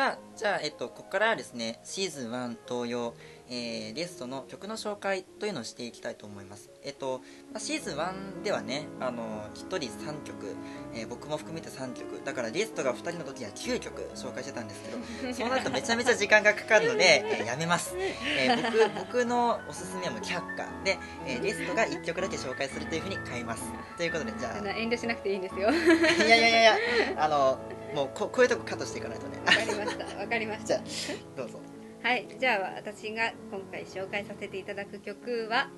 さあじゃあ、えっと、ここからはですねシーズン1同様、えー、ゲストの曲の紹介というのをしていきたいと思います。えっと、まあ、シーズン1ではねあの1人3曲、えー、僕も含めて3曲だからゲストが2人の時は9曲紹介してたんですけど そうなるとめちゃめちゃ時間がかかるので、えー、やめます、えー僕僕のおすすめはもう却下。で、えーゲストが1曲だけ紹介するというふうに変えます。ということでじゃあ。あの遠慮しなくていいんですよ。いやいやいやあのもうここういうとこカットしていかないとね。かりました。わかりまし じゃたあどうぞ。はい。じゃあ私が今回紹介させていただく曲は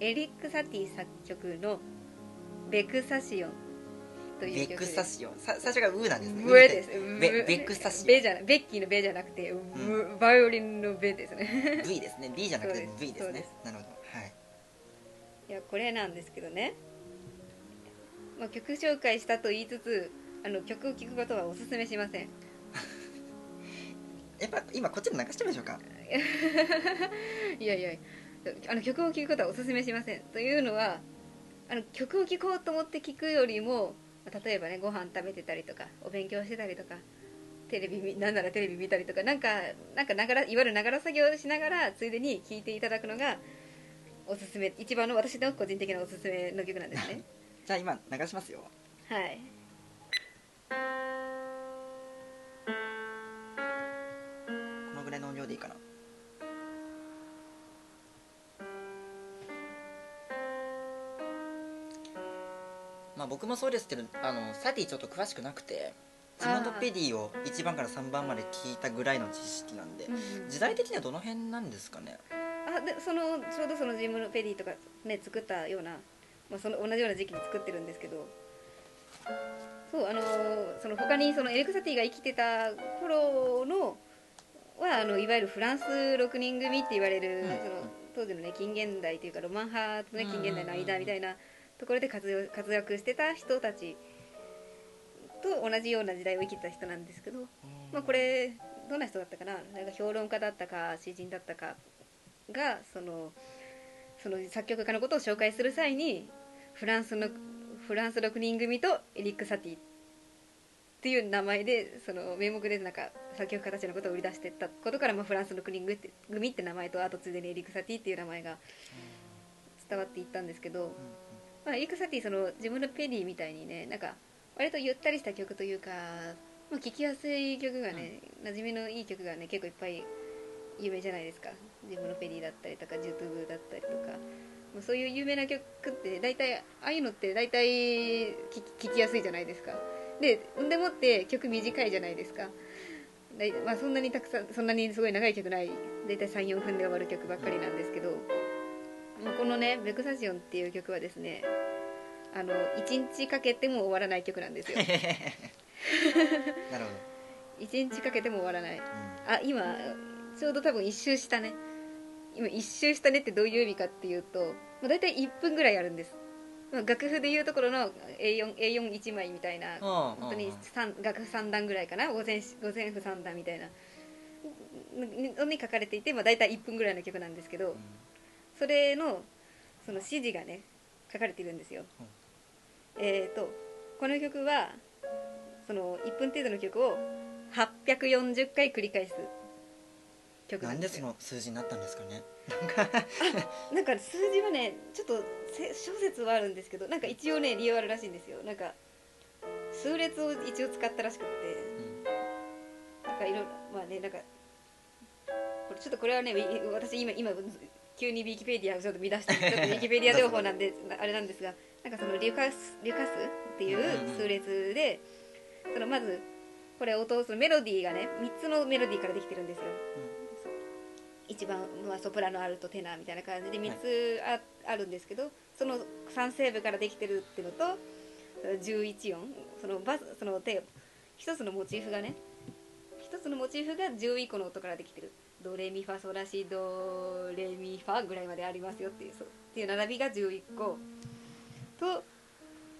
エリック・サティ作曲の「ベクサシオン」とベいう曲です。クサシオン。さ最初がウーなんですね。ブエです。ベベクサシオン。ベじゃないベッキーのベじゃなくて、ブバイオリンのベですね。V ですね。B じゃなくて V です。ね。なるほど。はい。いやこれなんですけどね、まあ、曲紹介したと言いつつあの曲を聴くことはおすすめしません。やっぱ今こっちで流してみましょうか。いやいや。あの曲を聴くことはおすすめしません。というのはあの曲を聴こうと思って聴くよりも例えばねご飯食べてたりとかお勉強してたりとかテレビ見なんならテレビ見たりとかなんかなんかながらいわゆるながら作業をしながらついでに聴いていただくのがおすすめ一番の私の個人的なおすすめの曲なんですね。じゃあ今流しますよ。はい。このぐらいの音量でいいかな。まあ僕もそうですけどあのサティちょっと詳しくなくてジムドペディを1番から3番まで聞いたぐらいの知識なんで時代的にはどの辺なんですかね？あでそのちょうどそのジムのペディとかね作ったような、まあ、その同じような時期に作ってるんですけどそうあのその他にそのエレクサティが生きてた頃のはあのいわゆるフランス6人組って言われる、うん。その当時のね近現代というかロマン派とねうん。近現代の間みたいなところで活用活躍してた人たちと同じような時代を生きてた人なんですけど、まあ、これどんな人だったかな？なんか評論家だったか詩人だったかがそのその作曲家のことを紹介する際にフランスのフランス6人組とエリック・サティっていう名前でその名目でなんか作曲家たちのことを売り出していったことから、まあ、フランス6人組って組って名前とあとついでにエリック・サティっていう名前が伝わっていったんですけど、まあ、エリック・サティその自分のペディみたいにねなんか割とゆったりした曲というか、まあ、聴きやすい曲がね、馴染みのいい曲がね結構いっぱい有名じゃないですか。自分のペディだったりとかジュトゥブだったりとかそういう有名な曲って大体ああいうのって大体聴き聴きやすいじゃないですか。ででもって曲短いじゃないですか。だいまあ、そんなにたくさんそんなにすごい長い曲ない大体34分で終わる曲ばっかりなんですけど、まあ、このね「ベクサシオン」っていう曲はですねあの1日かけても終わらない曲なんですよ。なるほ1日かけても終わらない。ど、あ今ちょうど多分一周したね今一周したねってどういう意味かっていうと、まあ、大体1分ぐらいあるんです、まあ、楽譜でいうところの A4 A41 枚みたいなうん本当に楽譜3段ぐらいかな？五線五線譜3段みたいな。のに書かれていて、まあ、大体1分ぐらいの曲なんですけどそれのその指示がね書かれているんですよ、えっ、とこの曲はその1分程度の曲を840回繰り返す曲ななんんでその数字になったんですかね？なんか数字はねちょっとせ諸説はあるんですけどなんか一応ね理由あるらしいんですよ。なんか数列を一応使ったらしくって。なんかいろいろまあねなんかこれちょっとこれはね私今今急にウィキペディアをちょっと見出して ちょっとウィキペディア情報なんであれなんですがなんかそのリュカスリュカスっていう数列でそのまずこれ音そのメロディーがね3つのメロディーからできてるんですよ一番、まあ、ソプラノアルトテナーみたいな感じで3つあ,、あるんですけどその3声部からできてるっていうのとその11音。そのバスその手一つのモチーフがね一つのモチーフが11個の音からできてる。ドレミファソラシドレミファぐらいまでありますよっていうそうっていう並びが11個。と、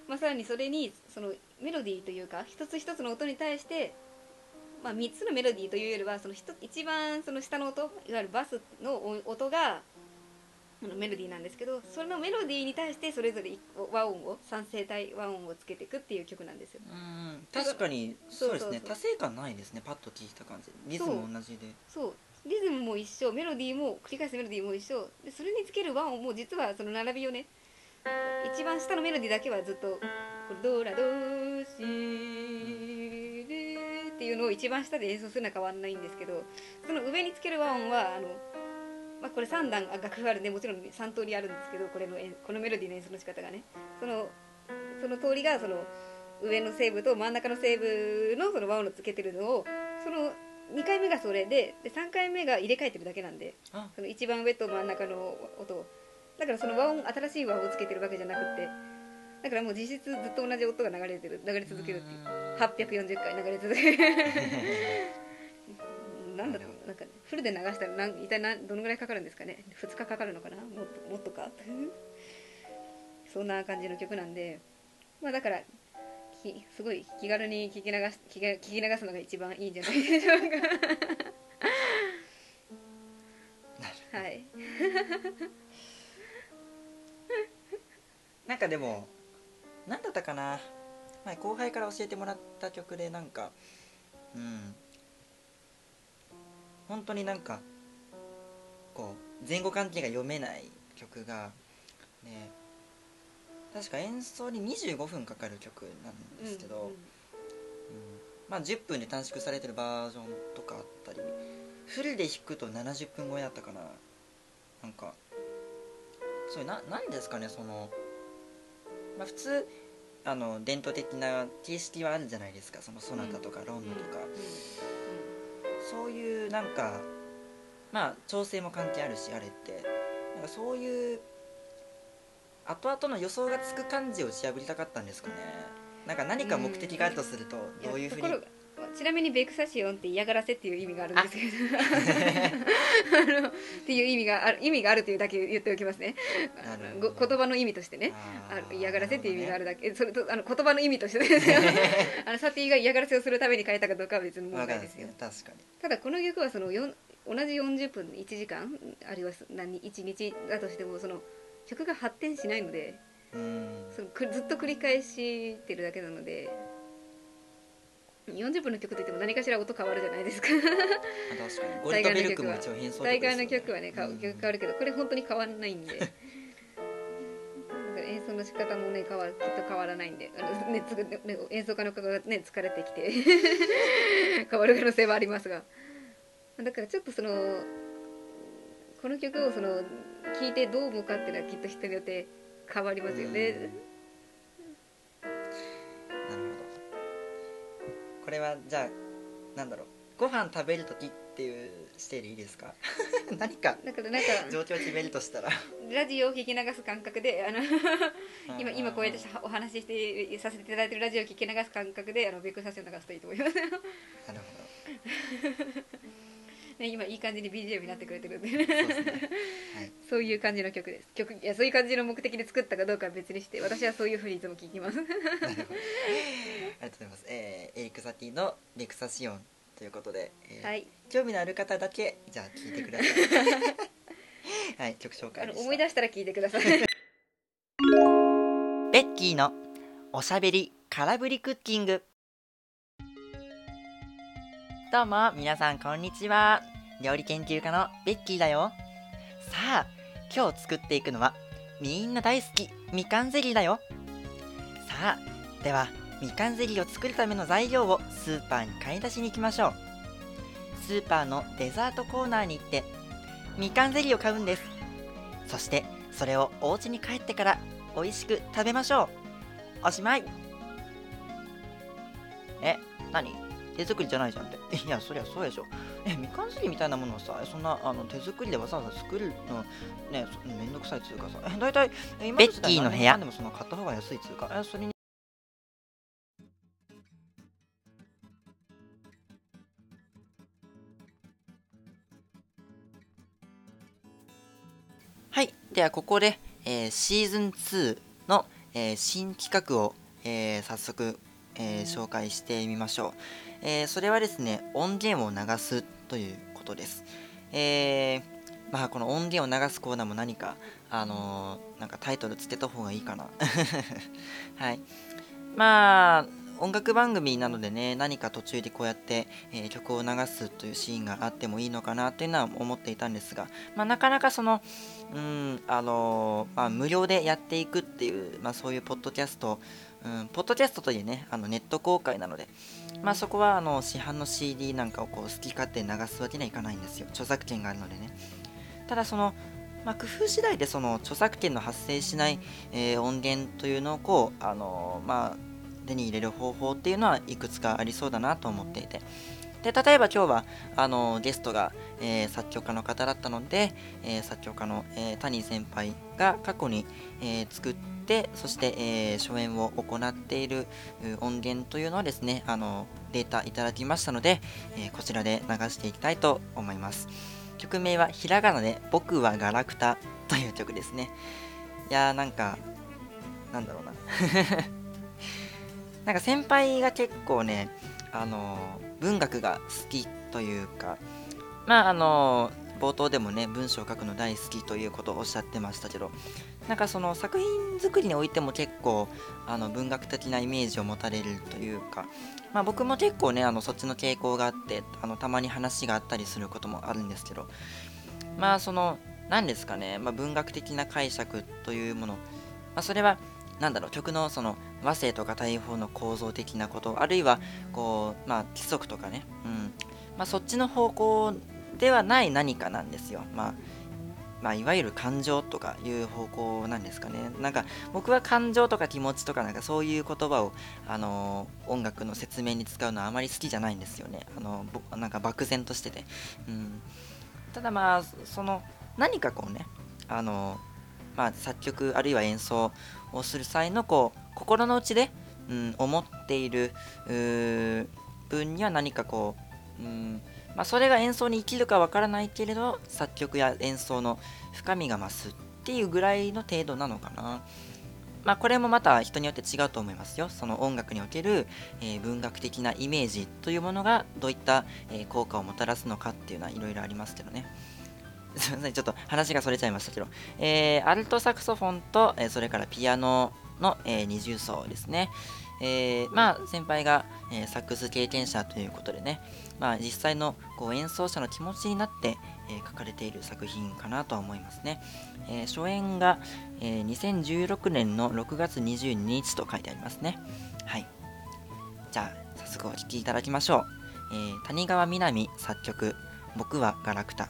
まあ、さらにそれにそのメロディーというか一つ一つの音に対してまあ、3つのメロディーというよりはその一一番その下の音いわゆるバスの音がメロディーなんですけどそのメロディーに対してそれぞれ和音を三声帯和音をつけていくっていう曲なんですよ。うん確かにそうですね。達成感ないですね。パッと聞いた感じ。リズムも同じで。そう。リズムも一緒メロディーも繰り返すメロディーも一緒。でそれにつける和音も実はその並びをね一番下のメロディーだけはずっとドラドシレっていうのを一番下で演奏するのは変わらないんですけどその上につける和音はあの、まあ、これ3段あ楽譜があるんでもちろん3通りあるんですけどこれの演このメロディーの演奏の仕方がね。そのその通りがその上のセーブと真ん中のセーブのその和音をつけてるのをその2回目がそれでで3回目が入れ替えてるだけなんであ。その一番上と真ん中の音。をだからその和音新しい和音をつけてるわけじゃなくってだからもう実質ずっと同じ音が流れてる流れ続けるっていう。840回流れ続ける。なんだろうなんか、ね、フルで流したらなん一体なんどのぐらいかかるんですかね。2日かかるのかな？もっともっとか？そんな感じの曲なんで。まあだからきすごい気軽に聞き流し聞き聞き流すのが一番いいんじゃないでしょうか。はい。なんかでも何だったかな？前後輩から教えてもらった曲でなんかうん。本当になんかこう前後関係が読めない曲がね。確か演奏に25分かかる曲なんですけど、うんうんうん。まあ、10分で短縮されてるバージョンとかあったりフルで弾くと70分超えだったかな。なんかそれな何ですかねその、まあ、普通あの伝統的な形式はあるじゃないですか。そのソナタとかロンドとか、そういうなんかまあ調整も関係あるしあれって。なんかそういう後々の予想がつく感じを打ち破りたかったんですかね。なんか何か目的があるとするとどういうふうにちなみにベクサシオンって嫌がらせっていう意味があるんですけどあのっていう意味がある意味があるというだけ言っておきますね。なるほど。ご言葉の意味としてね。あーある嫌がらせっていう意味があるだけそれとあの言葉の意味としてですよあのサティが嫌がらせをするために変えたかどうかは別の問題ですよね。確かに。ただこの曲はその同じ40分1時間あるいは何1日だとしてもその曲が発展しないのでうん。そのくずっと繰り返してるだけなので40分の曲といっても何かしら音変わるじゃないですか。ゴルトベルクも一応変奏曲大概の曲はね曲変わるけどこれ本当に変わらないんで。演奏の仕方もね変わるきっと変わらないんで。あの、ね、つぐね演奏家の方がね疲れてきて。変わる可能性はありますが。だからちょっとそのこの曲をその聴いてどう思うかっていうのはきっと人によって変わりますよね、これはじゃあなんだろう。ご飯食べる時っていう指定でいいですか？何かだからなんか状況を決めるとしたら。ラジオを聞き流す感覚であの 今今こうやってお話ししてさせていただいてるラジオを聞き流す感覚であのベックサシを流すといいと思います。なるほね今いい感じに BGM になってくれてるんで。どそうですね。はい。そういう感じの曲です。曲いやそういう感じの目的で作ったかどうかは別にして私はそういうふうにいつも聞きます。なるほどありがとうございます、えーエリクサティのレクサシオンということで、えーはい。興味のある方だけじゃあ聞いてください。はい曲紹あ介でした。の思い出したら聞いてください。ベッキーのおしゃべり空振りクッキングどうも皆さんこんにちは。料理研究家のベッキーだよ。さあ今日作っていくのはみんな大好きみかんゼリーだよ。さあではみかんゼリーを作るための材料をスーパーに買い出しに行きましょう。スーパーのデザートコーナーに行ってみかんゼリーを買うんです。そしてそれをお家に帰ってから美味しく食べましょう。おしまい。え何？手作りじゃないじゃんって。いやそりゃそうでしょ。えみかんゼリーみたいなものをさそんなあの手作りでわざわざ作るのねそめんどくさいっつうかさ。え大体え今の部屋。何でもその買った方が安いっつうか。えそれに。はい。ではここで、えーシーズン2の、えー新企画を、えー早速、えー紹介してみましょう、えーそれはですね音源を流すということです、えーまあこの音源を流すコーナーも何かあのー、なんかタイトルつけた方がいいかな。はい。まあ音楽番組なのでね何か途中でこうやって、えー、曲を流すというシーンがあってもいいのかなというのは思っていたんですが、まあ、なかなかそのうんあのー、まあ、無料でやっていくっていう、まあ、そういうポッドキャストうん、ポッドキャストというね、あのネット公開なので、まあそこはあの市販の CD なんかをこう好き勝手に流すわけにはいかないんですよ。著作権があるのでね。ただその、まあ、工夫次第でその著作権の発生しない、えー、音源というのをこう、あのー、まあ、手に入れる方法っていうのはいくつかありそうだなと思っていて。で例えば今日はあのゲストが、えー、作曲家の方だったので、えー、作曲家の、えー、谷先輩が過去に、え作ってそして、え初演を行っている音源というのをですねあのデータいただきましたので、えこちらで流していきたいと思います。曲名はひらがなで僕はガラクタという曲ですね。いやーなんか、なんだろうな。なんか先輩が結構ね、あの、文学が好きというか、まああの、冒頭でもね、文章を書くの大好きということをおっしゃってましたけど、なんかその作品作りにおいても結構あの文学的なイメージを持たれるというか、まあ、僕も結構ねあのそっちの傾向があってあのたまに話があったりすることもあるんですけどまあその何ですかね、まあ、文学的な解釈というもの、まあ、それは何だろう曲のその和声とか大砲の構造的なことあるいはこう、まあ、規則とかね、うんまあ、そっちの方向ではない何かなんですよ。まあまあ、いわゆる感情とかいう方向なんですかね。なんか僕は感情とか気持ちとかなんかそういう言葉を、あの、音楽の説明に使うのはあまり好きじゃないんですよね。あのー、なんか漠然としてて。うん、ただまあその何かこうね、あの、まあ、作曲あるいは演奏をする際のこう心の内で、うん、思っている分には何かこう、うんまあ、それが演奏に生きるかわからないけれど作曲や演奏の深みが増すっていうぐらいの程度なのかな。まあ、これもまた人によって違うと思いますよ。その音楽における、えー、文学的なイメージというものがどういった、えー、効果をもたらすのかっていうのはいろいろありますけどね。すみません、ちょっと話がそれちゃいましたけど、えー、アルトサクソフォンと、えそれからピアノの、え二重奏ですね。えまあ、先輩が、えサックス経験者ということでね、まあ、実際のこう演奏者の気持ちになって、えー、書かれている作品かなとは思いますね。えー、初演が、えー、2016年の6月22日と書いてありますね。はい。じゃあ、早速お聴きいただきましょう。えー、谷川みなみ作曲、僕はガラクタ。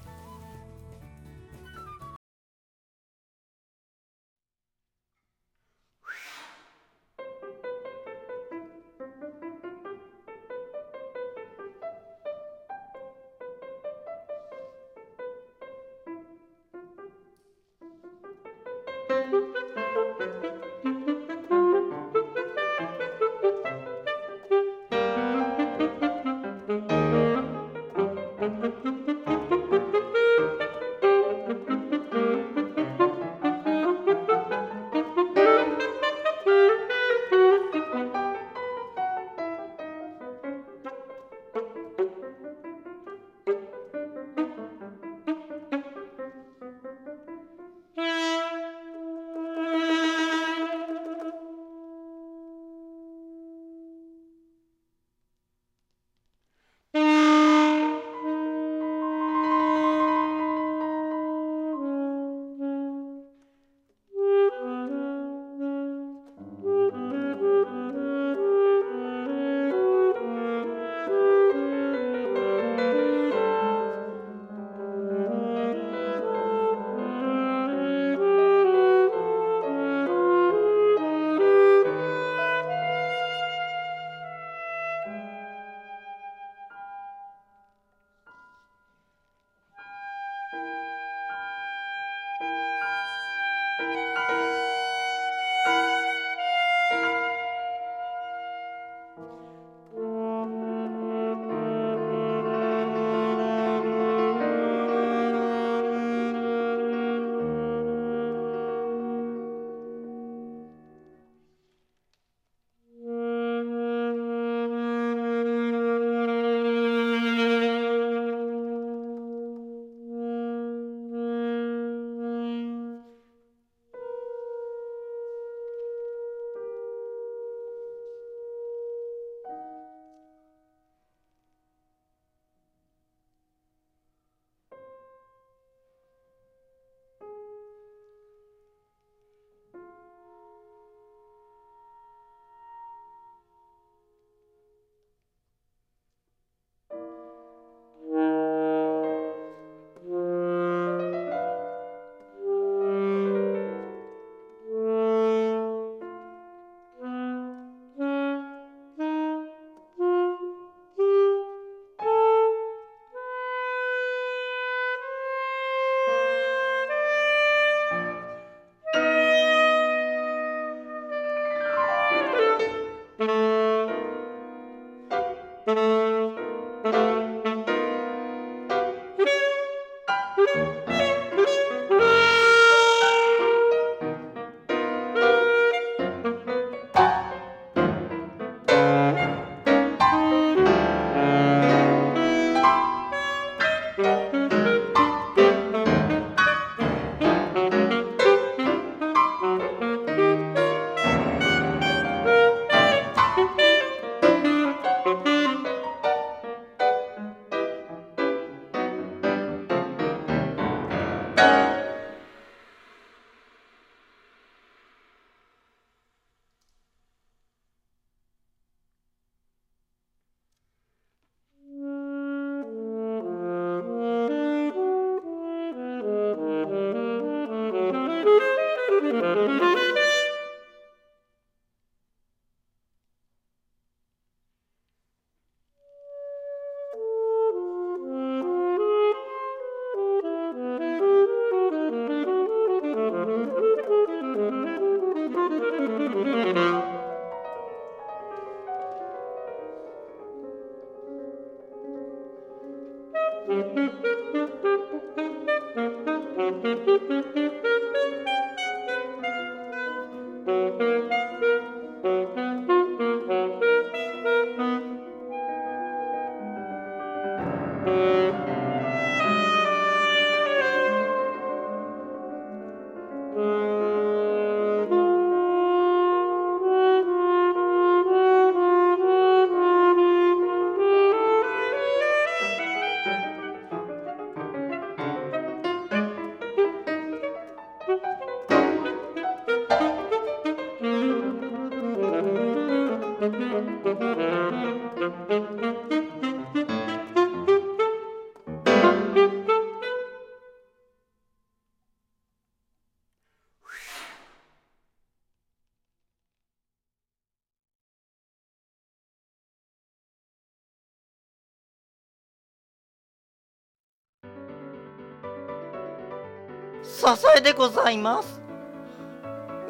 でございます。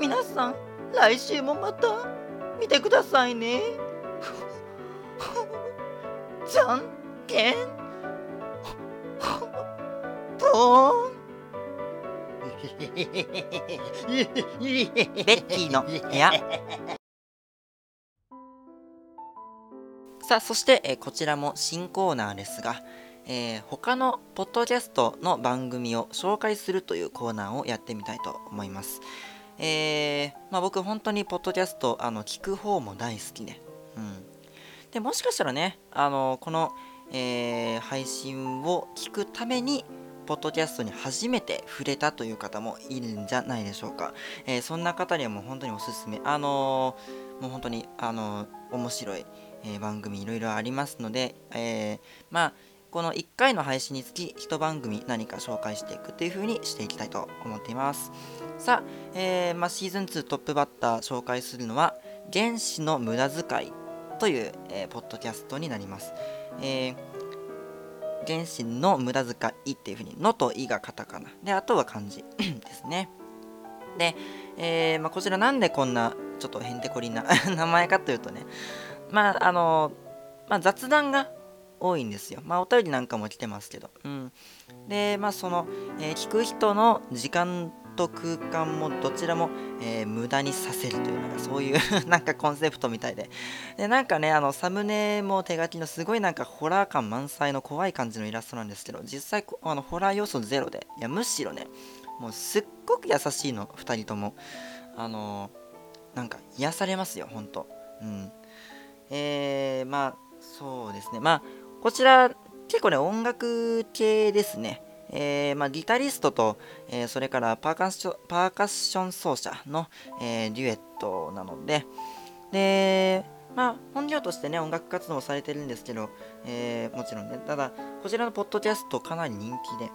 皆さん来週もまた見てくださいね。じゃんけん。ぽん ベッキーの部屋。さあそして、えーこちらも新コーナーですが、えー他のポッドキャストの番組を紹介するというコーナーをやってみたいと思います。えーまあ、僕本当にポッドキャストあの聞く方も大好きで、うん、でもしかしたらねあのこの、えー配信を聞くためにポッドキャストに初めて触れたという方もいるんじゃないでしょうか、えーそんな方にはもう本当におすすめ。あのもう本当にあの面白い、え番組いろいろありますので、えまあこの1回の配信につき1番組何か紹介していくという風にしていきたいと思っています。さあ、えーまあ、シーズン2トップバッター紹介するのは原子の無駄遣いという、えーポッドキャストになります、えー原子の無駄遣いっていう風に「の」と「い」がカタカナ。であとは漢字 ですね。で、えーまあ、こちらなんでこんなちょっとへんてこりな 名前かというとねまああのまあ、雑談が多いんですよ。まあ、お便りなんかも来てますけど。うん。で、まあ、その、えー聞く人の時間と空間もどちらも、えー無駄にさせるという、なんかそういう なんかコンセプトみたいで。で、なんかね、あの、サムネも手書きのすごいなんかホラー感満載の怖い感じのイラストなんですけど、実際、あのホラー要素ゼロで、いや、むしろね、もうすっごく優しいの、2人とも。あのーなんか癒されますよ、ほんと。うん。えー、まあ、そうですね。まあ、こちら、結構ね、音楽系ですね。えーまあ、ギタリストと、えーそれからパーカッションパーカッション奏者の、えーデュエットなので、で、まあ、本業としてね、音楽活動をされてるんですけど、えもちろんね、ただ、こちらのポッドキャストかなり人気で、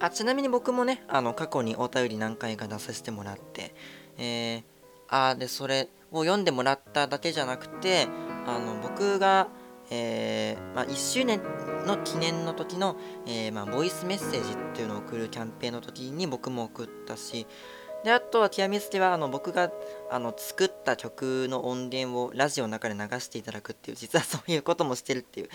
あちなみに僕もね、あの過去にお便り何回か出させてもらって、えあでそれを読んでもらっただけじゃなくてあの僕が、えーまあ、1周年の記念の時の、えーまあ、ボイスメッセージっていうのを送るキャンペーンの時に僕も送ったしであとは極めつけはあの僕があの作った曲の音源をラジオの中で流していただくっていう実は そういうこともしてるっていう。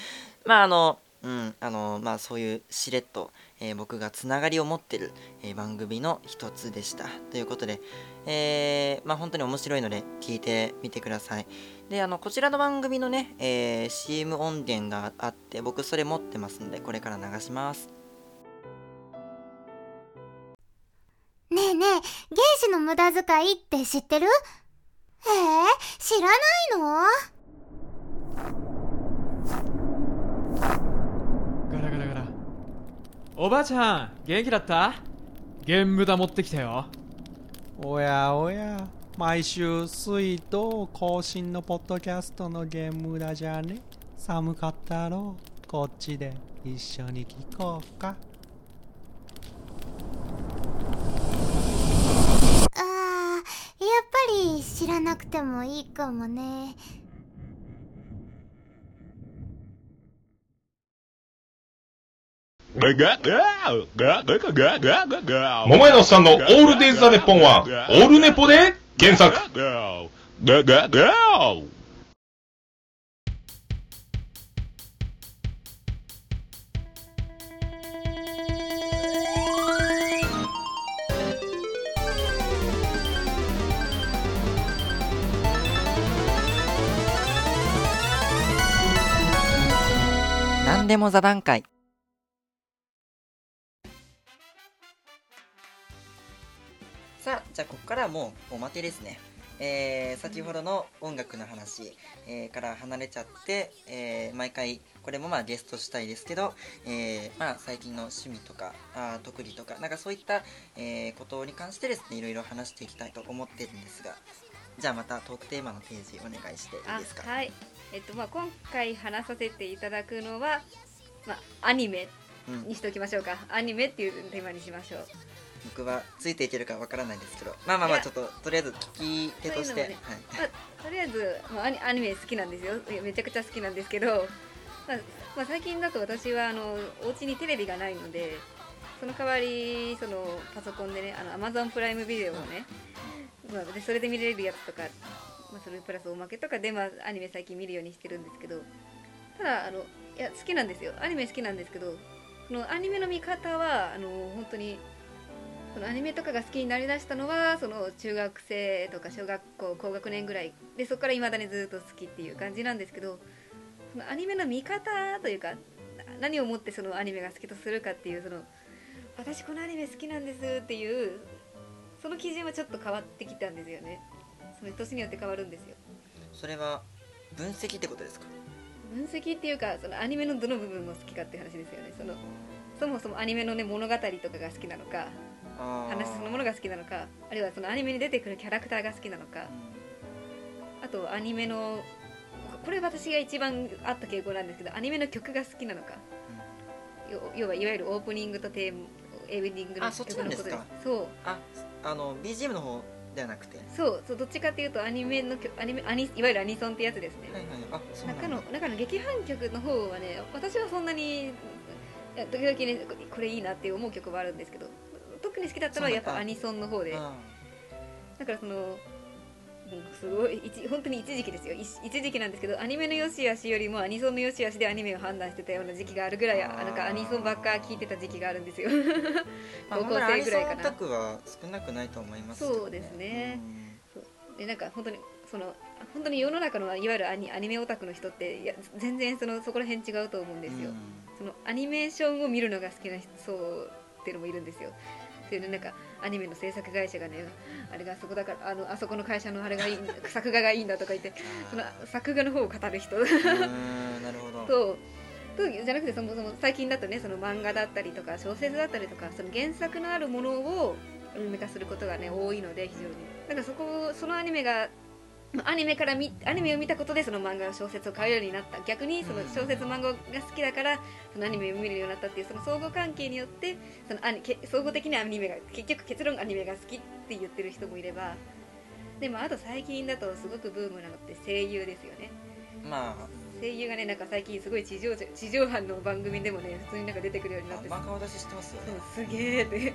まああのうんあのまあそういうしれっと、えー僕がつながりを持ってる、えー番組の一つでした。ということで、えーまあ本当に面白いので聞いてみてください。であのこちらの番組のね、えー CM 音源があって僕それ持ってますんでこれから流します。ねえねえ、原子の無駄遣いって知ってる？ええ知らないの？ガラガラガラ。おばあちゃん元気だった？ゲーム無駄持ってきたよ。おやおや毎週水と更新のポッドキャストのゲームだじゃね？寒かったろ？こっちで一緒に聞こうか？ああ、やっぱり知らなくてもいいかもね。桃屋のおっさんのオールデイズ・ザ・ネッポンは、オールネポで原作。何でも座談会じゃあここからもうおまけですね。えー先ほどの音楽の話、えーから離れちゃって、えー毎回これもまあゲストしたいですけど、えーまあ、最近の趣味とかあ特技とかなんかそういった、えーことに関してですねいろいろ話していきたいと思ってるんですが。じゃあまたトークテーマのページお願いしていいですか？はい。えっとまあ今回話させていただくのはまあアニメにしておきましょうか。アニメっていうテーマにしましょう。僕はついていけるかわからないですけどまあまあまあちょっととりあえず聞き手として、ね。はい、まあ、とりあえず、まあ、アニメ好きなんですよ。めちゃくちゃ好きなんですけど、まあまあ、最近だと私はあのお家にテレビがないのでその代わりそのパソコンでねあの Amazon プライムビデオをね、まあ、でそれで見れるやつとか、まあ、それプラスおまけとかで、まあ、アニメ最近見るようにしてるんですけどただあのいや好きなんですよ。アニメ好きなんですけどそのアニメの見方はあの本当にそのアニメとかが好きになりだしたのはその中学生とか小学校高学年ぐらいでそこからいまだにずっと好きっていう感じなんですけどそのアニメの見方というかな何をもってそのアニメが好きとするかっていうその私このアニメ好きなんですっていうその基準はちょっと変わってきたんですよね。その年によって変わるんですよ。それは分析ってことですか？分析っていうかそのアニメのどの部分が好きかっていう話ですよね。そのそもそもアニメのね物語とかが好きなのか話そのものが好きなのかあるいはそのアニメに出てくるキャラクターが好きなのかあとアニメのこれ私が一番あった傾向なんですけどアニメの曲が好きなのか、よ要はいわゆるオープニングとテーマエンディングのあそっちなんですか？そう。ああの BGM の方ではなくて？そうそうどっちかっていうとアニメの曲アニメアニいわゆるアニソンってやつですね、はいはいあそうなんだ。中の中の劇伴曲の方はね私はそんなに時々ねここれいいなって思う曲はあるんですけど特に好きだったのはやっぱアニソンの方で。あだからそのすごい一本当に一時期ですよ。一一時期なんですけどアニメの良し悪しよりもアニソンの良し悪しでアニメを判断してたような時期があるぐらいなんかアニソンばっか聞いてた時期があるんですよ。まあ高校生ぐらいかな。本当にアニソンオタクは少なくないと思いますけどそうですね。でなんか本当にその本当に世の中のいわゆるアニアニメオタクの人っていや全然そのそこら辺違うと思うんですよ、そのアニメーションを見るのが好きな人そうっていうのもいるんですよっていうねなんかアニメの制作会社がねあれがそこだからあのあそこの会社のあれがいい 作画がいいんだとか言ってその作画の方を語る人。なるほど。ととじゃなくてそもそも最近だとねその漫画だったりとか小説だったりとかその原作のあるものをアニメ化することがね多いので非常に。だからそこそのアニメがまあアニメから見アニメを見たことでその漫画小説を買うようになった。逆にその小説漫画が好きだからそのアニメを見るようになったっていうその相互関係によってそのアニけ総合的にアニメが結局結論アニメが好きって言ってる人もいればでもあと最近だとすごくブームなのって声優ですよね。まあ。声優がねなんか最近すごい地上地上波の番組でもね普通になんか出てくるようになって漫画私知ってます。よねすげえって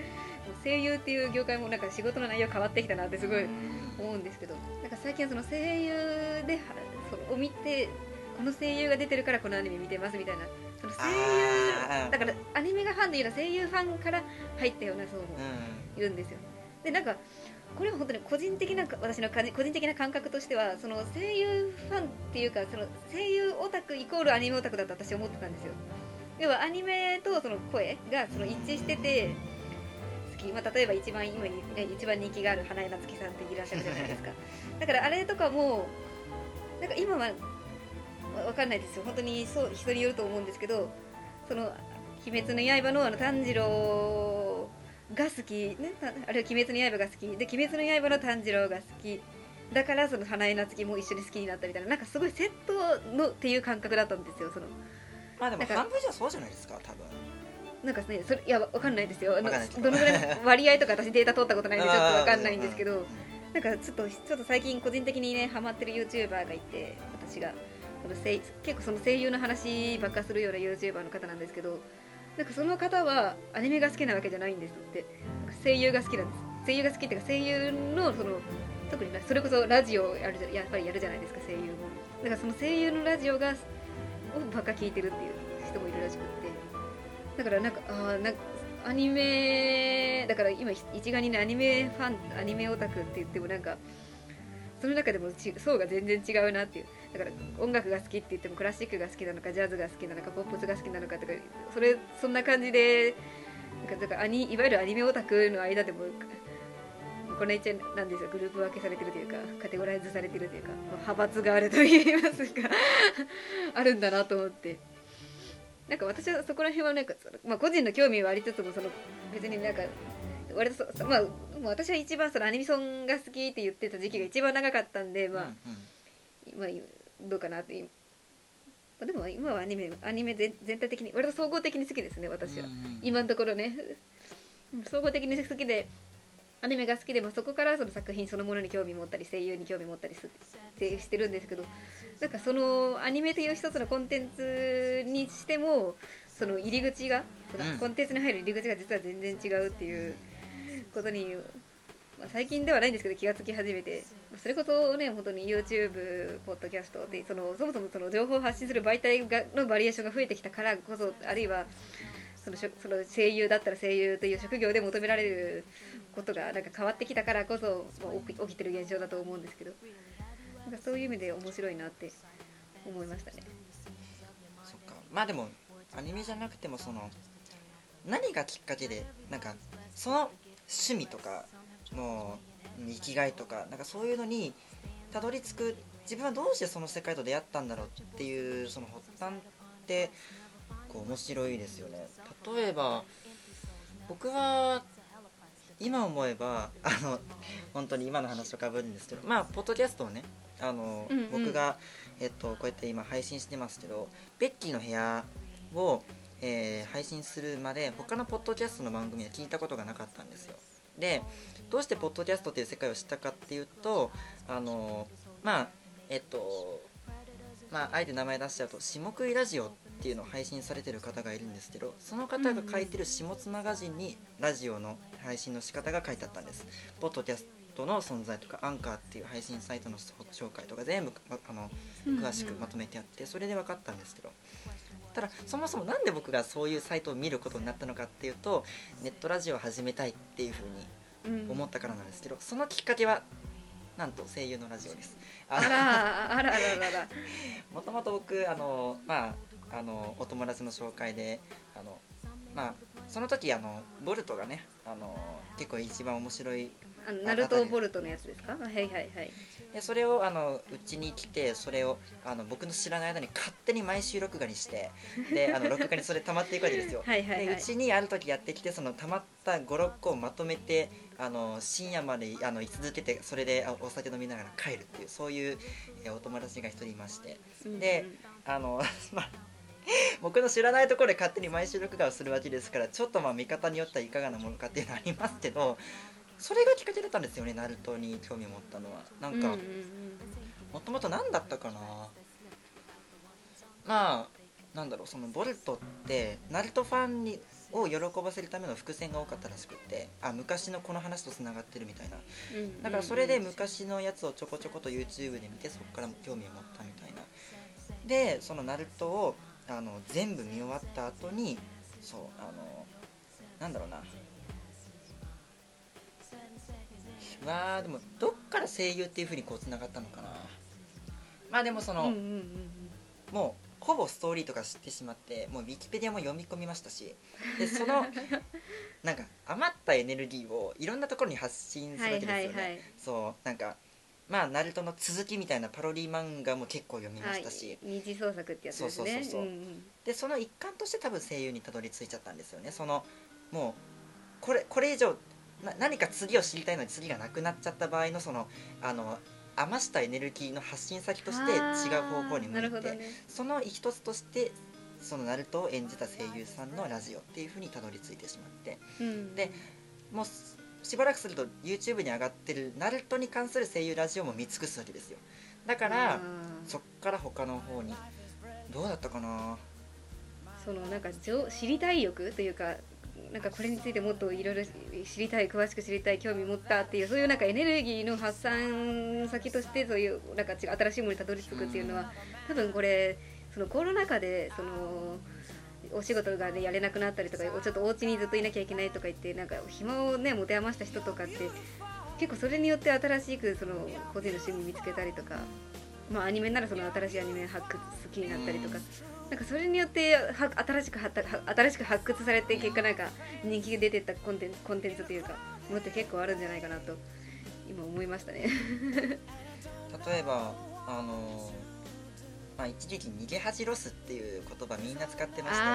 声優っていう業界もなんか仕事の内容変わってきたなってすごい思うんですけどなんか最近はその声優でを見てこの声優が出てるからこのアニメ見てますみたいなその声優だからアニメがファンでいうのは声優ファンから入ったような層もうんいるんですよ。でなんかこれは本当に個人的な私の個人的な感覚としてはその声優ファンっていうかその声優オタクイコールアニメオタクだと私は思ってたんですよ。要はアニメとその声がその一致してて好き、まあ、例えば一番今に、ね、一番人気がある花江夏樹さんっていらっしゃるじゃないですか。だからあれとかもなんか今はわかんないですよ。本当にそう人によると思うんですけどその「鬼滅の刃の」あの炭治郎が好き、ね、あるいは「鬼滅の刃」が好き。で「鬼滅の刃」の炭治郎が好き。だからその花江夏樹も一緒に好きになったみたいな。なんかすごいセットのっていう感覚だったんですよその。まあでも半分以上そうじゃないですか多分なんかねそれいやわかんないですよ。あのどのぐらいの 割合とか私データ取ったことないんでちょっとわかんないんですけどなんかちょっとちょっと最近個人的にねハマってる YouTuber がいて私が。その声結構その声優の話ばっかするような YouTuber の方なんですけどなんかその方はアニメが好きなわけじゃないんですって。声優が好きなんです。声優が好きっていうか声優のその特になそれこそラジオやるじゃやっぱりやるじゃないですか声優も。だからその声優のラジオがをばっか聞いてるっていう人もいるらしくってだからなんかあなんかアニメだから今一概にねアニメファンアニメオタクって言ってもなんかその中でもち層が全然違うなっていう。だから音楽が好きって言ってもクラシックが好きなのかジャズが好きなのかポップスが好きなのかとかそれそんな感じでなんかだかアニいわゆるアニメオタクの間でもこの一応なんですよグループ分けされてるというかカテゴライズされてるというか派閥があると言いますかあるんだなと思って。なんか私はそこら辺はなんか、まあ、個人の興味はありつつもその別になんか割とそそまあ、私は一番そのアニメソンが好きって言ってた時期が一番長かったんで、まあうんうん。まあ、どうかなって。まあでも今はアニメアニメ全全体的に割と総合的に好きですね私は、うんうん今のところね。うん総合的に好きでアニメが好きで、まあ、そこからその作品そのものに興味持ったり声優に興味持ったりしてるんですけどなんかそのアニメという一つのコンテンツにしてもその入り口が、うん。コンテンツに入る入り口が実は全然違うっていうことに、まあ、最近ではないんですけど気がつき始めてまあそれこそね本当に YouTube ポッドキャストでそのそもそもその情報を発信する媒体がのバリエーションが増えてきたからこそあるいはそのしょその声優だったら声優という職業で求められることがなんか変わってきたからこそ、まあ起き起きてる現象だと思うんですけどなんかそういう意味で面白いなって思いましたね。そっかまあでもアニメじゃなくてもその何がきっかけでなんかその趣味とかもう生きがいとかなんかそういうのにたどり着く自分はどうしてその世界と出会ったんだろうっていうその発端ってこう面白いですよね例えば僕は今思えばあの本当に今の話とかぶるんですけどまあポッドキャストをねあの、うんうん。僕が、えっと、こうやって今配信してますけどベッキーの部屋を、えー配信するまで他のポッドキャストの番組は聞いたことがなかったんですよ。でどうしてポッドキャストっていう世界を知ったかっていうとあのまあえっとまああえて名前出しちゃうと下食いラジオっていうのを配信されてる方がいるんですけどその方が書いてる下津マガジンにラジオの配信の仕方が書いてあったんです。ポッドキャストの存在とかアンカーっていう配信サイトの紹介とか全部まあの詳しくまとめてあってそれで分かったんですけど。ただそもそもなんで僕がそういうサイトを見ることになったのかっていうとネットラジオを始めたいっていうふうにうん思ったからなんですけどそのきっかけはなんと声優のラジオです。あらあらあらあら。もともと僕あのまああのお友達の紹介であのまあその時あのボルトがねあの結構一番面白いあのナルトボルトのやつですか？はいはいはい。でそれをあのうちに来てそれをあの僕の知らない間に勝手に毎週録画にしてであの 録画にそれ溜まっていくわけですよ。はいはいはい。でうちにある時やってきてその溜まった56個をまとめてあの深夜まであの居続けてそれであお酒飲みながら帰るっていうそういうえお友達が一人いまして。であの まあ僕の知らないところで勝手に毎週録画をするわけですからちょっとまあ見方によってはいかがなものかっていうのはありますけどそれがきっかけだったんですよねナルトに興味を持ったのは。なんかもともと何だったかな。まあなんだろうそのボルトってナルトファンにを喜ばせるための伏線が多かったらしくってあ昔のこの話とつながってるみたいな。うんだからそれで昔のやつをちょこちょこと YouTube で見てそこから興味を持ったみたいな。でそのナルトをあの全部見終わった後にそうあのなんだろうなわあでもどっから声優っていうふうにこうつながったのかな。まあでもその、うんうんうんもうほぼストーリーとか知ってしまってもうウィキペディアも読み込みましたしでその なんか余ったエネルギーをいろんなところに発信するわけですよね、はいはいはい。そうなんかまあナルトの続きみたいなパロディ漫画も結構読みましたし、はい、二次創作ってやつですね。そうそうそうそう。うんうん。でその一環として多分声優にたどり着いちゃったんですよね。そのもうこれこれ以上な何か次を知りたいのに次がなくなっちゃった場合のそのあの余したエネルギーの発信先として違う方向に向いて、ね。その一つとしてそのナルトを演じた声優さんのラジオっていうふうにたどり着いてしまって。うん。でもうししばらくすると YouTube に上がってるナルトに関する声優ラジオも見尽くすわけですよ。だからそっから他の方にどうだったかな。そのなんか知りたい欲というかなんかこれについてもっといろいろ知りたい詳しく知りたい興味持ったっていうそういうなんかエネルギーの発散先としてそういうなんか違う新しいものにたどり着くっていうのは多分これそのコロナ禍でそのお仕事が、ね、やれなくなったりとかちょっとお家にずっといなきゃいけないとか言ってなんか暇をね持て余した人とかって結構それによって新しくその個人の趣味見つけたりとかまあアニメならその新しいアニメ発掘好きになったりとか。なんかそれによっては新しく発は新しく発掘されて結果なんか人気が出てったコンテンツコンテンツというかものって結構あるんじゃないかなと今思いましたね。例えばあのまあ、一時期逃げ恥ロスっていう言葉みんな使ってましたよ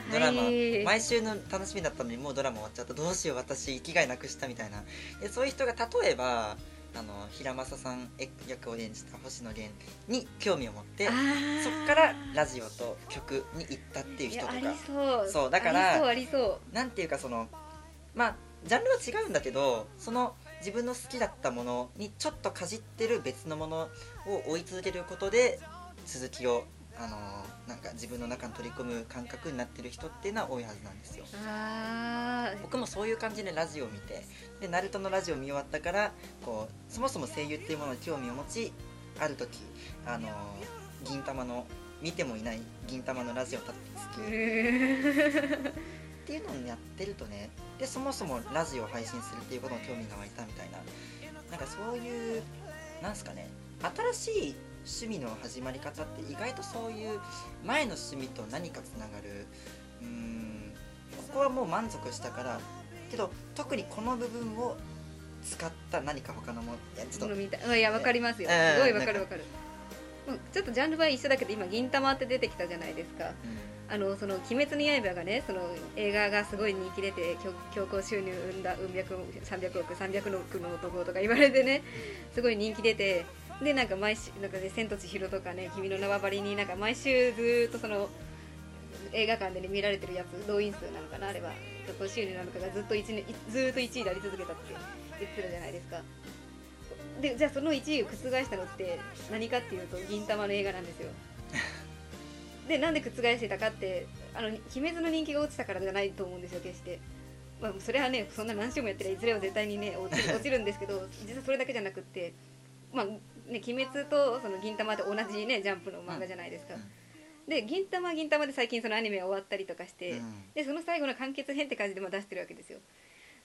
ね。ドラマ、はい。毎週の楽しみだったのにもうドラマ終わっちゃった。どうしよう私生きがいなくしたみたいな。でそういう人が例えばあの平正さん役を演じた星野源に興味を持ってそっからラジオと曲に行ったっていう人とか。そう。だからなんていうかそのまあジャンルは違うんだけどその自分の好きだったものにちょっとかじってる別のものを追い続けることで続きをあのなんか自分の中に取り込む感覚になってる人っていうのは多いはずなんですよ。僕もそういう感じでラジオを見てでナルトのラジオを見終わったからこうそもそも声優っていうものに興味を持ちある時あの銀玉の見てもいない銀玉のラジオをたどり着きっていうのをやってるとねでそもそもラジオを配信するっていうことに興味が湧いたみたいな。なんかそういうなんすかね新しい趣味の始まり方って意外とそういう前の趣味と何かつながる。うーんここはもう満足したから。けど特にこの部分を使った何か他のもの。いやちょっと。いやわかりますよ。うんすごいわかるわかる。うんちょっとジャンルは一緒だけど今銀玉って出てきたじゃないですか。あのその「鬼滅の刃」がねその映画がすごい人気出て強強行収入生んだうん百300億300億の男とか言われてねすごい人気出てでなんか毎週なんかね「千と千尋」とかね「君の名はばり」になんか毎週ずっとその映画館で、ね、見られてるやつ動員数なのかなあれは。どこ収入なのかがずっと1年ずっと1位であり続けたって言ってたじゃないですか。でじゃあその1位を覆したのって何かっていうと銀玉の映画なんですよ。でなんで覆してたかってあの鬼滅の人気が落ちたからじゃないと思うんですよ決して、まあ、それはねそんな何週もやってりいずれは絶対にね落ち落ちるんですけど実はそれだけじゃなくってまあね鬼滅とその銀玉って同じねジャンプの漫画じゃないですか、うん。で銀玉は銀玉で最近そのアニメが終わったりとかして、うん。でその最後の完結編って感じでまあ出してるわけですよ。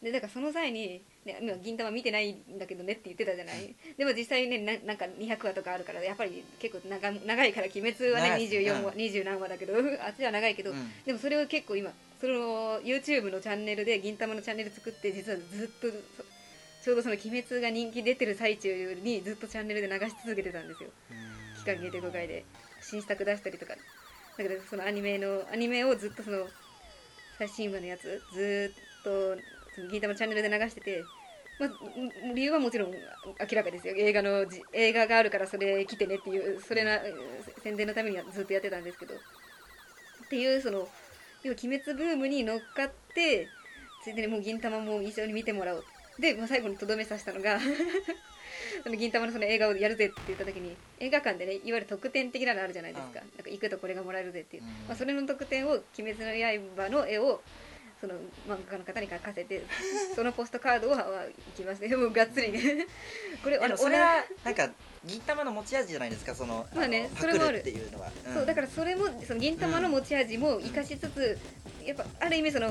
でだからその際に、ね、今銀玉見てないんだけどねって言ってたじゃない。でも実際ねななんか200話とかあるからやっぱり結構長長いから鬼滅はね長いです24話、うん。20何話だけど あっちは長いけど、うん。でもそれを結構今その YouTube のチャンネルで銀玉のチャンネル作って実はずっとそちょうどその鬼滅が人気出てる最中にずっとチャンネルで流し続けてたんですよ。期間限定5回で。新作出したりとか。だけどそのアニメのアニメをずっとその最新話のやつずーっとその銀玉チャンネルで流してて、まあ、ん理由はもちろん明らかですよ。映画のじ映画があるからそれ来てねっていうそれな宣伝のためにはずっとやってたんですけど。っていうその要は鬼滅ブームに乗っかってついでにもう銀玉も一緒に見てもらおうで、まあ、最後にとどめさせたのが その銀玉のその映画をやるぜって言った時に映画館でねいわゆる特典的なのあるじゃないですか,、うん。なんか行くとこれがもらえるぜっていう、うん。まあ、それの特典を「鬼滅の刃」の絵をその漫画家の方に書かせて そのポストカードをは行きましてもうがっつりね。これでもそれはなんか銀玉の持ち味じゃないですかそのまあねのそれもある。っていうのは、ん。そうだからそれもその銀玉の持ち味も生かしつつ、やっぱある意味その、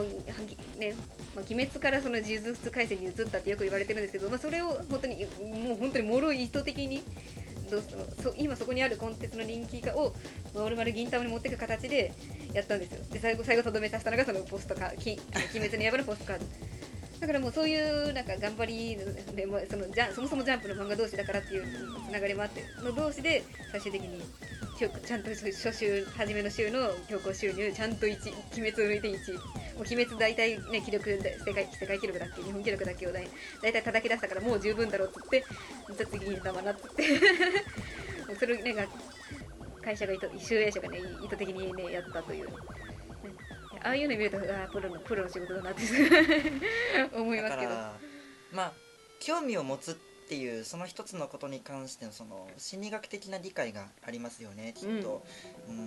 ねまあ、鬼滅からその呪術廻戦に移ったってよく言われてるんですけど、まあ、それを本当にもう本当に脆い意図的にどうそ今そこにあるコンテンツの人気化を丸々銀玉に持っていく形でやったんですよ。で最後最後とどめさせたのがそのポストカーき鬼滅の刃のポストカード。だからもうそういうなんか頑張りでもそのじゃそもそもジャンプの漫画同士だからっていうつながりもあっての同士で最終的にちょちゃんと初週初めの週の強行収入ちゃんと1鬼滅を抜いて1もう鬼滅大体ね記録で世界世界記録だっけ？日本記録だっけを大大体叩き出したからもう十分だろうっつってじゃあ次に玉なっつって。も うそれねが会社が意図集英社がね意図的にねやったという、ああいうの見るとあープロのプロの仕事だなって 思いますけど。まあ興味を持つっていうその一つのことに関してのその心理学的な理解がありますよねきっと。うーん。い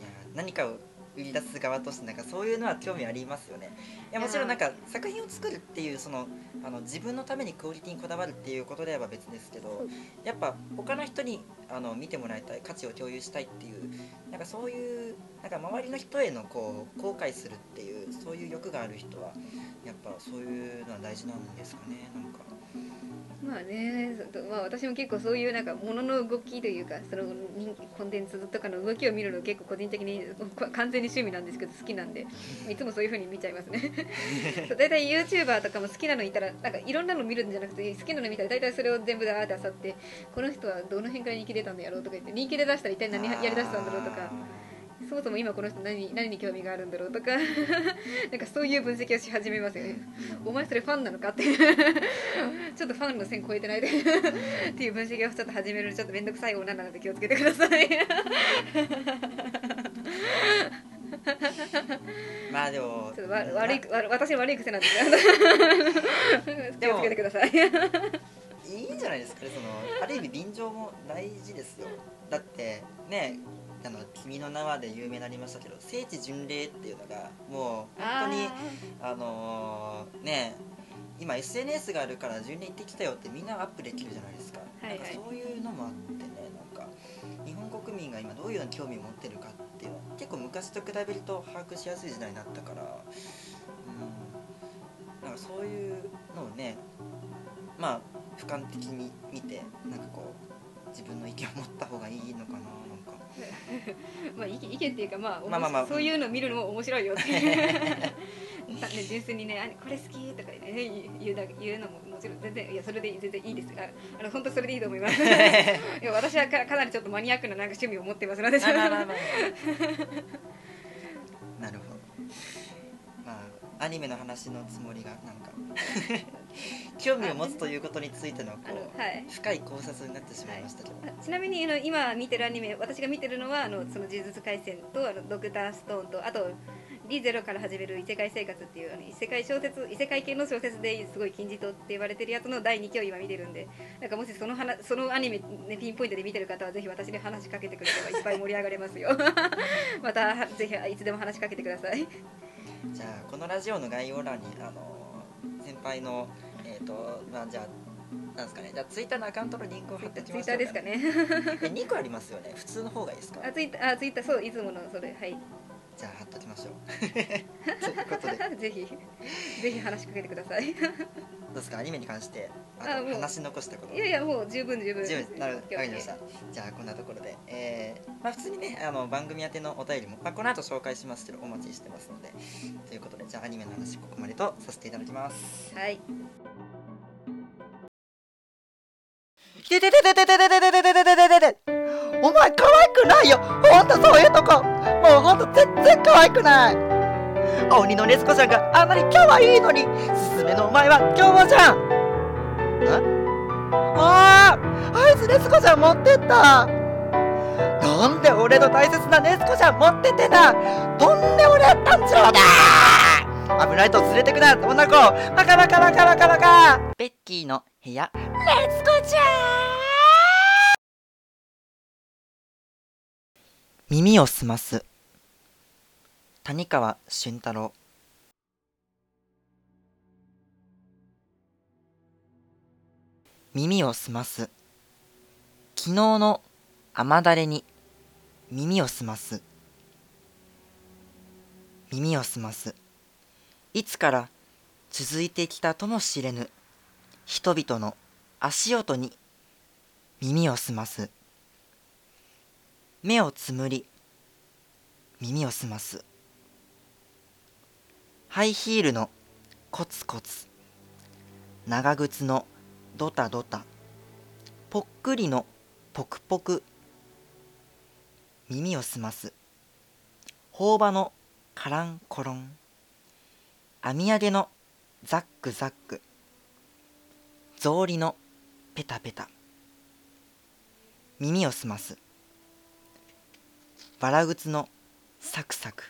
や何かを売り出す側としてなんかそういうのは興味ありますよね。いやもちろんなんか作品を作るっていうそのあの自分のためにクオリティにこだわるっていうことであれば別ですけどやっぱ他の人にあの見てもらいたい価値を共有したいっていうなんかそういうなんか周りの人へのこう後悔するっていうそういう欲がある人はやっぱそういうのは大事なんですかねなんかまあね、そまあ、私も結構そういうなんかものの動きというかその人コンテンツとかの動きを見るの結構個人的にこ 完全に趣味なんですけど好きなんでいつもそういう風に見ちゃいますね。大体 YouTuber とかも好きなのいたらなんかいろんなの見るんじゃなくて好きなの見たら大体それを全部であーってあさってこの人はどの辺から人気出たんだやろうとか言って人気で出したら一体何やりだしたんだろうとかそもそも今この人何何に興味があるんだろうとか なんかそういう分析をし始めますよね。お前それファンなのかって。ちょっとファンの線超えてないで。っていう分析をちょっと始めるのちょっと面倒くさい女なので気をつけてください。まあでもちょっとわ悪いわ私の悪い癖なんですよ。気をつけてください。いいんじゃないですかね。そのある意味便乗も大事ですよ。だってねあの「君の名は」で有名になりましたけど聖地巡礼っていうのがもう本当にあのーね今 SNS があるから巡礼行ってきたよってみんなアップできるじゃないですか,、はいはい。なんかそういうのもあってねなんか日本国民が今どういうような興味を持ってるかっていうのは結構昔と比べると把握しやすい時代になったからうんなんかそういうのをねまあ俯瞰的に見てなんかこう自分の意見を持った方がいいのかな まあ意見意見っていうかまあ、まあまあまあ。そういうの見るのも面白いよっていう。ね、純粋にねあこれ好きとかね言うだ言うのももちろん全然いやそれで全然いいです。ああの本当それでいいと思います。いや私はかかなりちょっとマニアックななんか趣味を持ってますので。なるほど。まあアニメの話のつもりがなんか。興味を持つということについてのこう、はい。深い考察になってしまいました。けど、あちなみにあの今見てるアニメ私が見てるのはあのその呪術廻戦とあのドクターストーンとあとリゼロから始める異世界生活っていうあの異世界小説異世界系の小説ですごい金字塔って言われてるやつの第2期を今見てるんでなんかもしその話そのアニメ、ね、ピンポイントで見てる方はぜひ私に話しかけてくれればいっぱい盛り上がれますよ。またぜひいつでも話しかけてください。じゃあこのラジオの概要欄にあの先輩のえっ、とまあじゃあなんですかね。じゃあツイッターのアカウントのリンクを貼っておきツイッましょうターですかね。え2個ありますよね。普通の方がいいですか？あツイッターあツイッターそういつものそれはい。じゃあ貼っときましょう。ということで。ぜひぜひ話しかけてください。どうですか？アニメに関してああもうと話し残したこと。いやいやもう十分十分。十分。なるわかりました。じゃあこんなところで、えーまあ、普通にねあの番組宛てのお便りも、まあ、この後紹介しますけどお待ちしてますので。ということでじゃあアニメの話ここまでとさせていただきます。はいててててててててててててててお前可愛くないよ。ほんとそういうとこ。もうほんと全然可愛くない。鬼のネズコちゃんがあんなに可愛いのにスズメのお前は凶暴じゃん。あ？ああいつネズコちゃん持ってった。なんで俺の大切なネズコちゃん持ってってんだ。とんでもねえ団長だ危ないと連れてくな女の子。バカバカバカバカバカ。ベッキーの部屋。ネズコちゃん耳をすます。谷川俊太郎。耳をすます。昨日の雨だれに。耳をすます。耳を澄ます。いつから続いてきたとも知れぬ人々の足音に耳を澄ます。目をつむり耳を澄ます。ハイヒールのコツコツ。長靴のドタドタ。ぽっくりのポクポク。耳を澄ます。朴葉のカランコロン。網上げのザックザック。草履のペタペタ。耳を澄ます。バラ靴のサクサク。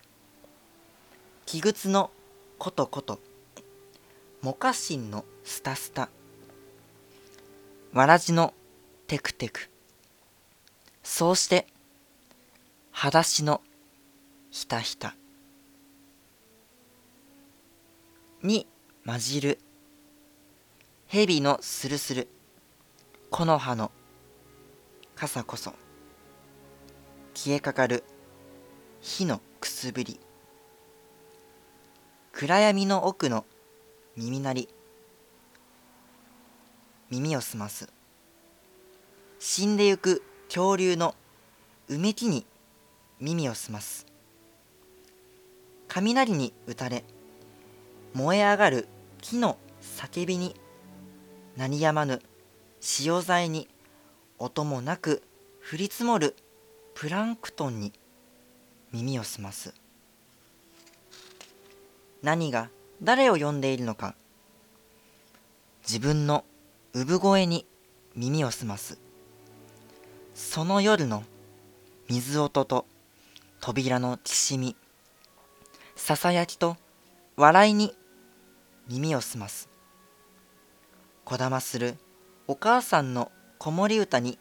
木靴のコトコトモカシンのスタスタ。わらじのテクテク。そうして裸足のひたひた。に混じる。蛇のスルスル。木の葉の傘こそ消えかかる火のくすぶり暗闇の奥の耳鳴り耳を澄ます死んでゆく恐竜のうめきに耳を澄ます雷に打たれ燃え上がる木の叫びに鳴りやまぬ潮剤に音もなく降り積もるプランクトンに耳を澄ます。何が誰を呼んでいるのか自分の産声に耳を澄ます。その夜の水音と扉のきしみささやきと笑いに耳を澄ます。こだまするお母さんの子守歌に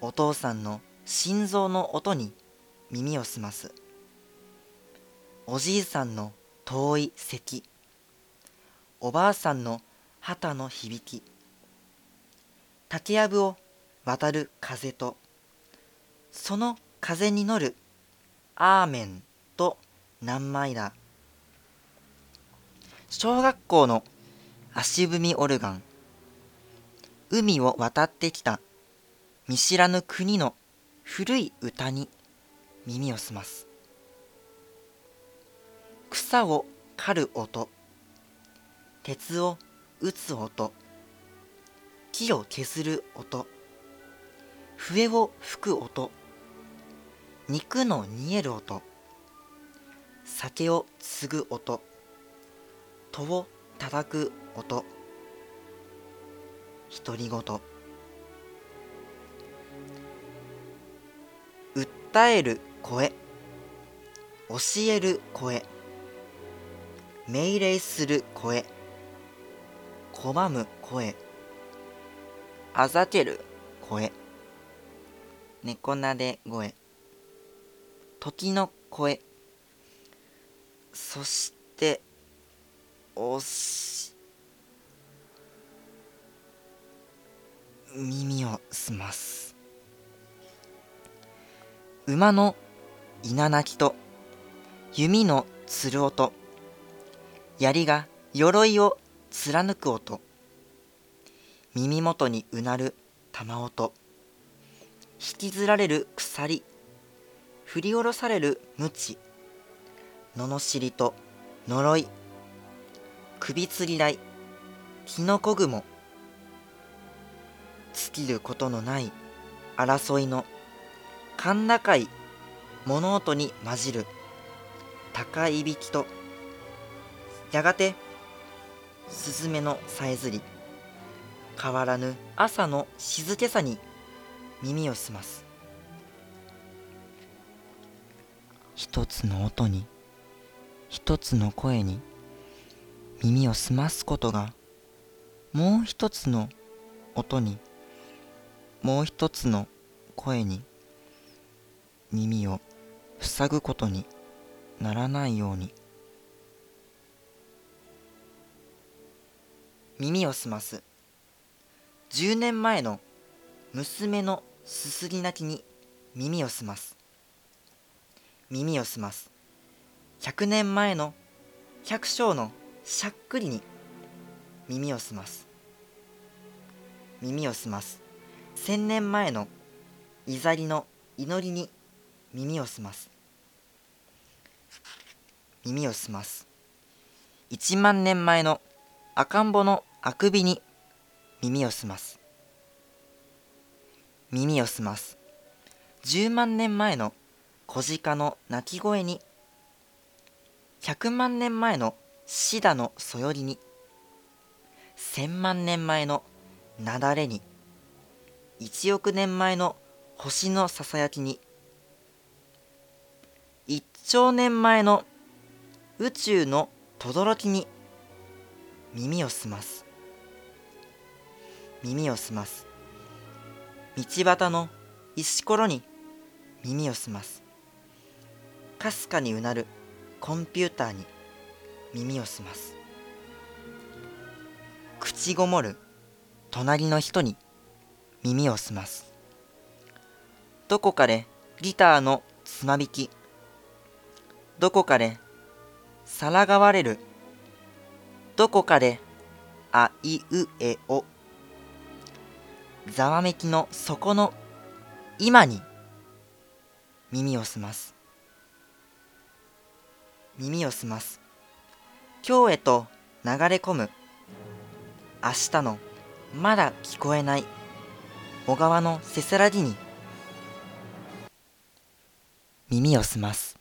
お父さんの心臓の音に耳を澄ます。おじいさんの遠い咳。おばあさんの旗の響き。竹やぶを渡る風とその風に乗るアーメンと何枚だ。小学校の足踏みオルガン。海を渡ってきた。見知らぬ国の古い歌に耳を澄ます。草を刈る音。鉄を打つ音。木を削る音。笛を吹く音。肉の煮える音。酒を継ぐ音。戸を叩く音。独り言。訴える声。教える声。命令する声。拒む声。あざける声。猫なで声。時の声。そしておし耳を澄ます。馬の稲鳴きと弓のつる音。槍が鎧を貫く音。耳元にうなる玉音。引きずられる鎖。振り下ろされる鞭。罵りと呪い。首吊り台。キノコ雲尽きることのない争いの甲高い物音に混じる高いびきとやがてスズメのさえずり変わらぬ朝の静けさに耳を澄ます一つの音に一つの声に耳を澄ますことがもう一つの音にもう一つの声に耳を塞ぐことにならないように。耳を澄ます。10年前の娘のすすぎ泣きに耳を澄ます。耳を澄ます。100年前の百姓のしゃっくりに耳を澄ます。耳を澄ます。千年前のイザリの祈りに耳を澄ます。耳を澄ます。1万年前の赤ん坊のあくびに耳を澄ます。耳を澄ます。10万年前の小鹿の鳴き声に100万年前のシダのそよりに1000万年前の雪崩に1億年前の星のささやきに。1兆年前の宇宙の轟きに耳を澄ます。耳を澄ます。道端の石ころに耳を澄ます。かすかにうなるコンピューターに耳を澄ます。口ごもる隣の人に耳を澄ます。どこかでギターのつまびき。どこかで皿が割れる。どこかであいうえお。ざわめきの底の今に。耳を澄ます。耳を澄ます。今日へと流れ込む。明日のまだ聞こえない小川のせせらぎに。耳を澄ます。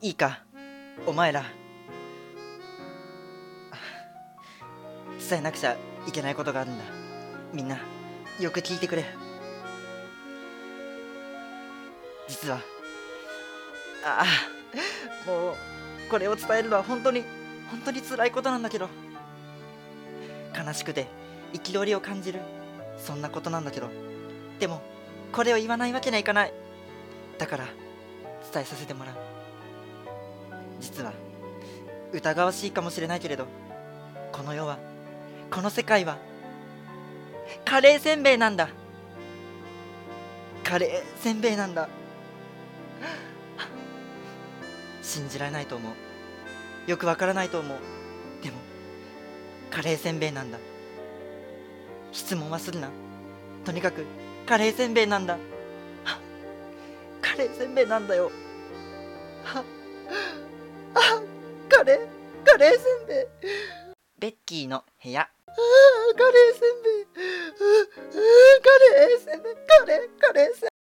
いいかお前ら。伝えなくちゃいけないことがあるんだ。みんなよく聞いてくれ。実は。ああもうこれを伝えるのは本当に本当に辛いことなんだけど。悲しくて憤りを感じるそんなことなんだけど。でもこれを言わないわけにはいかない。だから伝えさせてもらう。実は疑わしいかもしれないけれどこの世はこの世界はカレーせんべいなんだ。カレーせんべいなんだ。信じられないと思う。よくわからないと思う。でもカレーせんべいなんだ。質問はするな。とにかくカレーせんべいなんだ。はカレーせんべいなんだよ。はあカレーカレーせんべい。ベッキーの部屋。カレーせんべい。カレーせんべい。カレーカレーせんべい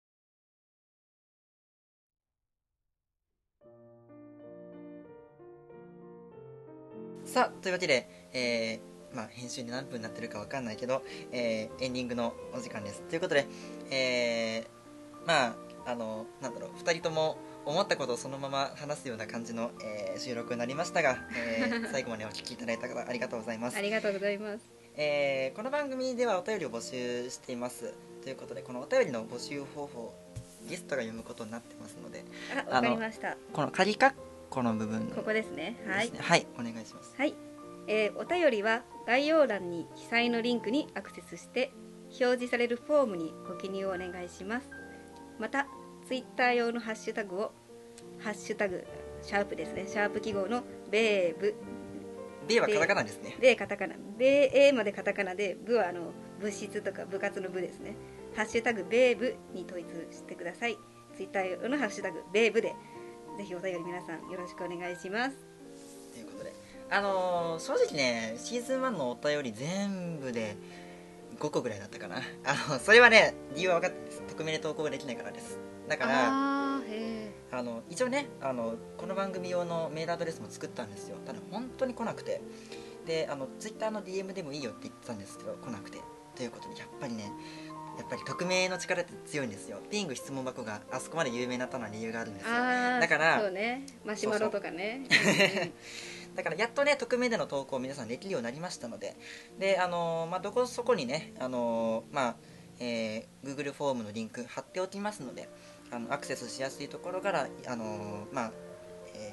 さあというわけで、えーまあ、編集で何分になってるかわかんないけど、えーエンディングのお時間です。ということで、えーまああのなんだろう2人とも思ったことをそのまま話すような感じの、えー収録になりましたが、えー 最後までお聞きいただいた方ありがとうございます。ありがとうございます。えーこの番組ではお便りを募集しています。ということでこのお便りの募集方法ゲストが読むことになってますのであわかりました。この仮括弧の部分。ここですね。はい。はいお願いします。はい、えーお便りは概要欄に記載のリンクにアクセスして表示されるフォームにご記入をお願いします。またツイッター用のハッシュタグをハッシュタグシャープですね。シャープ記号のベーブ。米はカタカナですね。でカタカナ。ベーまでカタカナで部はあの物質とか部活の部ですね。ハッシュタグベーブに統一してください。ツイッター用のハッシュタグベーブでぜひお便り皆さんよろしくお願いします。ということであのー正直ねシーズン1のお便り全部で5個ぐらいだったかな。あのそれはね理由は分かってです。匿名で投稿ができないからです。だからあの一応ねあのこの番組用のメールアドレスも作ったんですよ。ただ本当に来なくて。であのツイッターの DM でもいいよって言ってたんですけど来なくて。ということでやっぱりねやっぱり匿名の力って強いんですよ。ピング質問箱があそこまで有名になったのは理由があるんですよ。だからそうね。マシュマロとかね。だからやっとね匿名での投稿を皆さんできるようになりましたので。であのーまあどこそこにねあのーまあえー Google フォームのリンク貼っておきますのであのアクセスしやすいところからあのーまあ、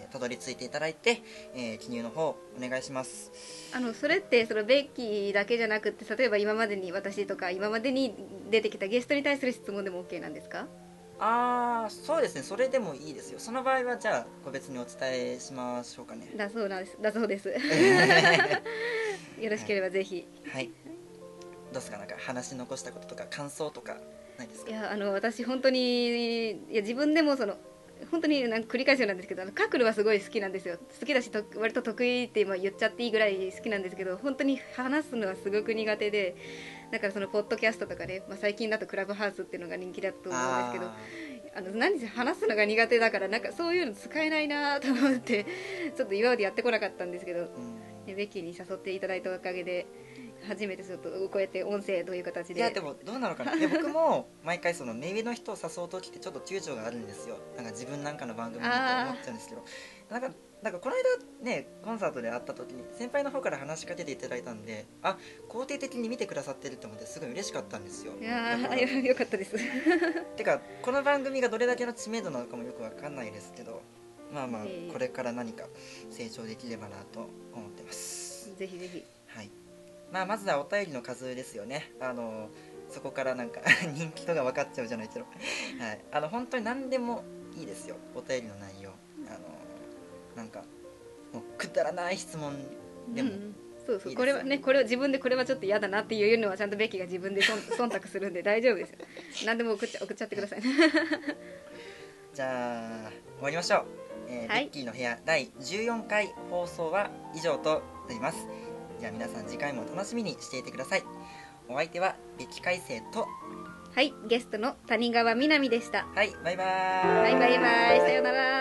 ええーたどり着いていただいて、えー記入の方お願いします。あのそれってそのベッキーだけじゃなくて例えば今までに私とか今までに出てきたゲストに対する質問でも OK なんですか？ああそうですね。それでもいいですよ。その場合はじゃあ個別にお伝えしましょうかね。だそうなんです。だそうです。よろしければぜひ。はい。どうですか？なんか話し残したこととか感想とかないですか？いやあの私本当にいや自分でもその本当になんか繰り返すようなんですけどあのカクルはすごい好きなんですよ。好きだしと割と得意って今言っちゃっていいぐらい好きなんですけど本当に話すのはすごく苦手でだからそのポッドキャストとかね、まあ、最近だとクラブハウスっていうのが人気だと思うんですけどあの何せ話すのが苦手だからなんかそういうの使えないなと思ってちょっと今までやってこなかったんですけどうんベッキーに誘っていただいたおかげで初めてちょっとこうやって音声という形で。いやでもどうなのかな。いや僕も毎回その目上の人を誘う時ってちょっと躊躇があるんですよ。なんか自分なんかの番組にと思っちゃうんですけど。なんかなんかこの間ねコンサートで会った時に先輩の方から話しかけていただいたんであ肯定的に見てくださってると思ってすごい嬉しかったんですよ。いやよかったです。てかこの番組がどれだけの知名度なのかもよくわかんないですけどまあまあええこれから何か成長できればなと思ってます。ぜひぜひ。はい。まあまずはお便りの数ですよね。あのそこからなんか 人気度が分かっちゃうじゃないけど。はい。あの本当に何でもいいですよ。お便りの内容。あのなんかもうくだらない質問でも、うんうん。そうそう。これはねこれを自分でこれはちょっと嫌だなっていうのはちゃんとベッキーが自分でそん 忖度するんで大丈夫ですよ。何でも送っちゃ送っちゃってください。ねじゃあ終わりましょう、えーはい。ベッキーの部屋第14回放送は以上となります。じゃあ皆さん次回も楽しみにしていてください。お相手はベッキー海星と。はい。ゲストの谷川みなみでした。はい。バイバーイ。はいバイバイ。さようなら。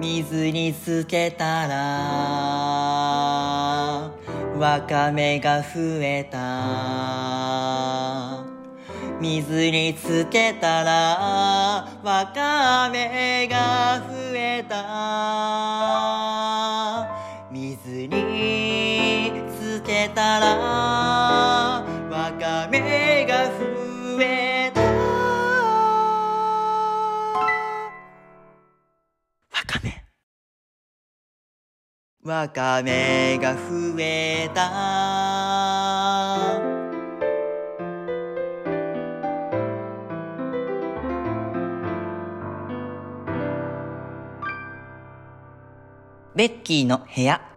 水につけたらわかめが増えた水につけたらわかめが増えた。水につけたらわかめが増えた。わかめ。わかめが増えた。ベッキーの部屋。